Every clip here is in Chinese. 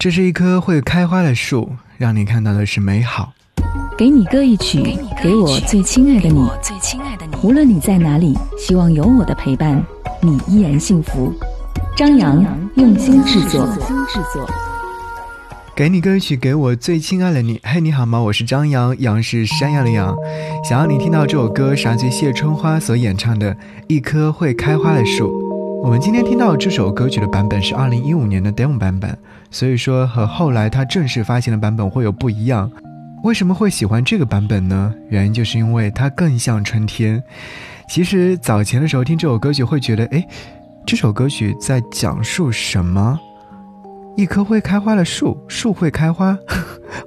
这是一棵会开花的树，让你看到的是美好。给你歌一曲，给我最亲爱的你。无论你在哪里，希望有我的陪伴，你依然幸福。张扬用心制作。给你歌曲，给我最亲爱的你。嘿，你好吗？我是张扬，杨是山羊的羊。想要你听到这首歌，是来自谢春花所演唱的《一棵会开花的树》。我们今天听到这首歌曲的版本是二零一五年的 demo 版本，所以说和后来他正式发行的版本会有不一样。为什么会喜欢这个版本呢？原因就是因为它更像春天。其实早前的时候听这首歌曲会觉得，哎，这首歌曲在讲述什么？一棵会开花的树，树会开花，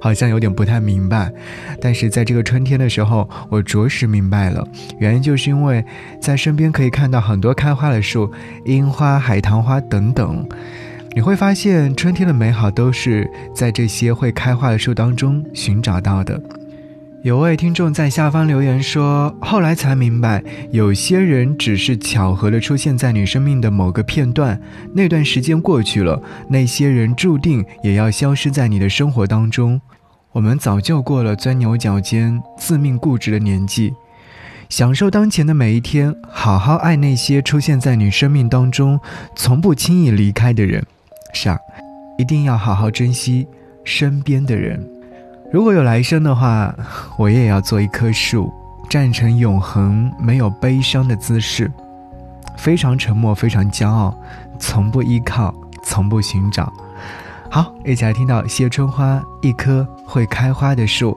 好像有点不太明白。但是在这个春天的时候，我着实明白了。原因就是因为在身边可以看到很多开花的树，樱花、海棠花等等。你会发现，春天的美好都是在这些会开花的树当中寻找到的。有位听众在下方留言说：“后来才明白，有些人只是巧合的出现在你生命的某个片段，那段时间过去了，那些人注定也要消失在你的生活当中。我们早就过了钻牛角尖、自命固执的年纪，享受当前的每一天，好好爱那些出现在你生命当中、从不轻易离开的人。是啊，一定要好好珍惜身边的人。”如果有来生的话，我也要做一棵树，站成永恒没有悲伤的姿势，非常沉默，非常骄傲，从不依靠，从不寻找。好，一起来听到谢春花，一棵会开花的树。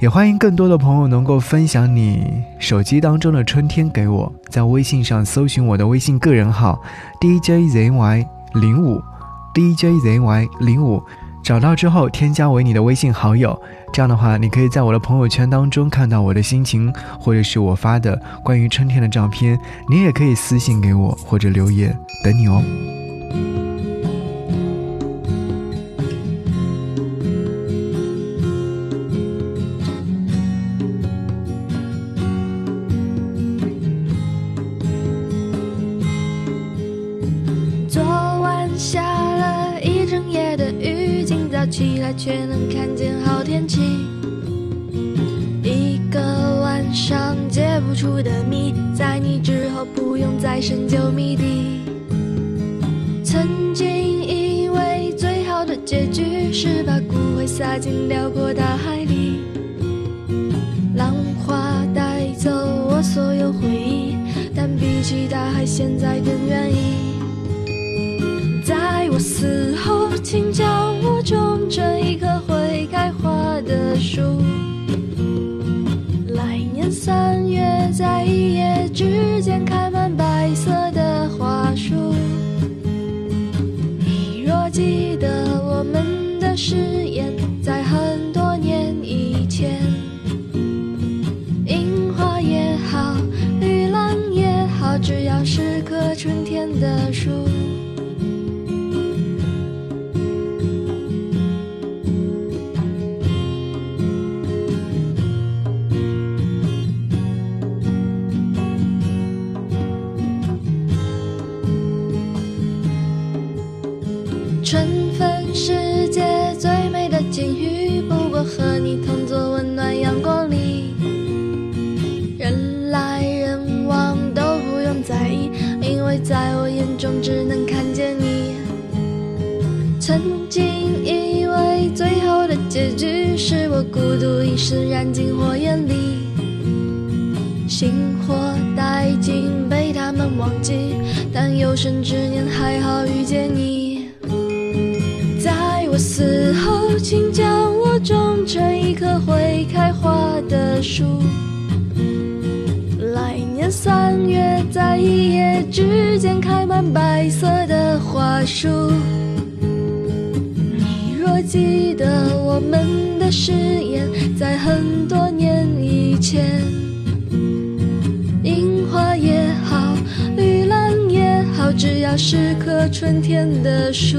也欢迎更多的朋友能够分享你手机当中的春天给我，在微信上搜寻我的微信个人号 DJZY 零五 DJZY 零五。找到之后，添加为你的微信好友。这样的话，你可以在我的朋友圈当中看到我的心情，或者是我发的关于春天的照片。你也可以私信给我或者留言，等你哦。起来却能看见好天气，一个晚上解不出的谜，在你之后不用再深究谜底。曾经以为最好的结局是把骨灰撒进辽阔大海里，浪花带走我所有回忆，但比起大海，现在更愿意。在我死后，请将我种成一棵会开花的树。来年三月，在春分世界最美的境遇，不过和你同坐温暖阳光里。人来人往都不用在意，因为在我眼中只能看见你。曾经以为最后的结局是我孤独一生燃尽火焰里，星火殆尽被他们忘记，但有生之年还好遇见你。死后，请将我种成一棵会开花的树。来年三月，在一夜之间开满白色的花束。你若记得我们的誓言，在很多年以前，樱花也好，绿兰也好，只要是棵春天的树。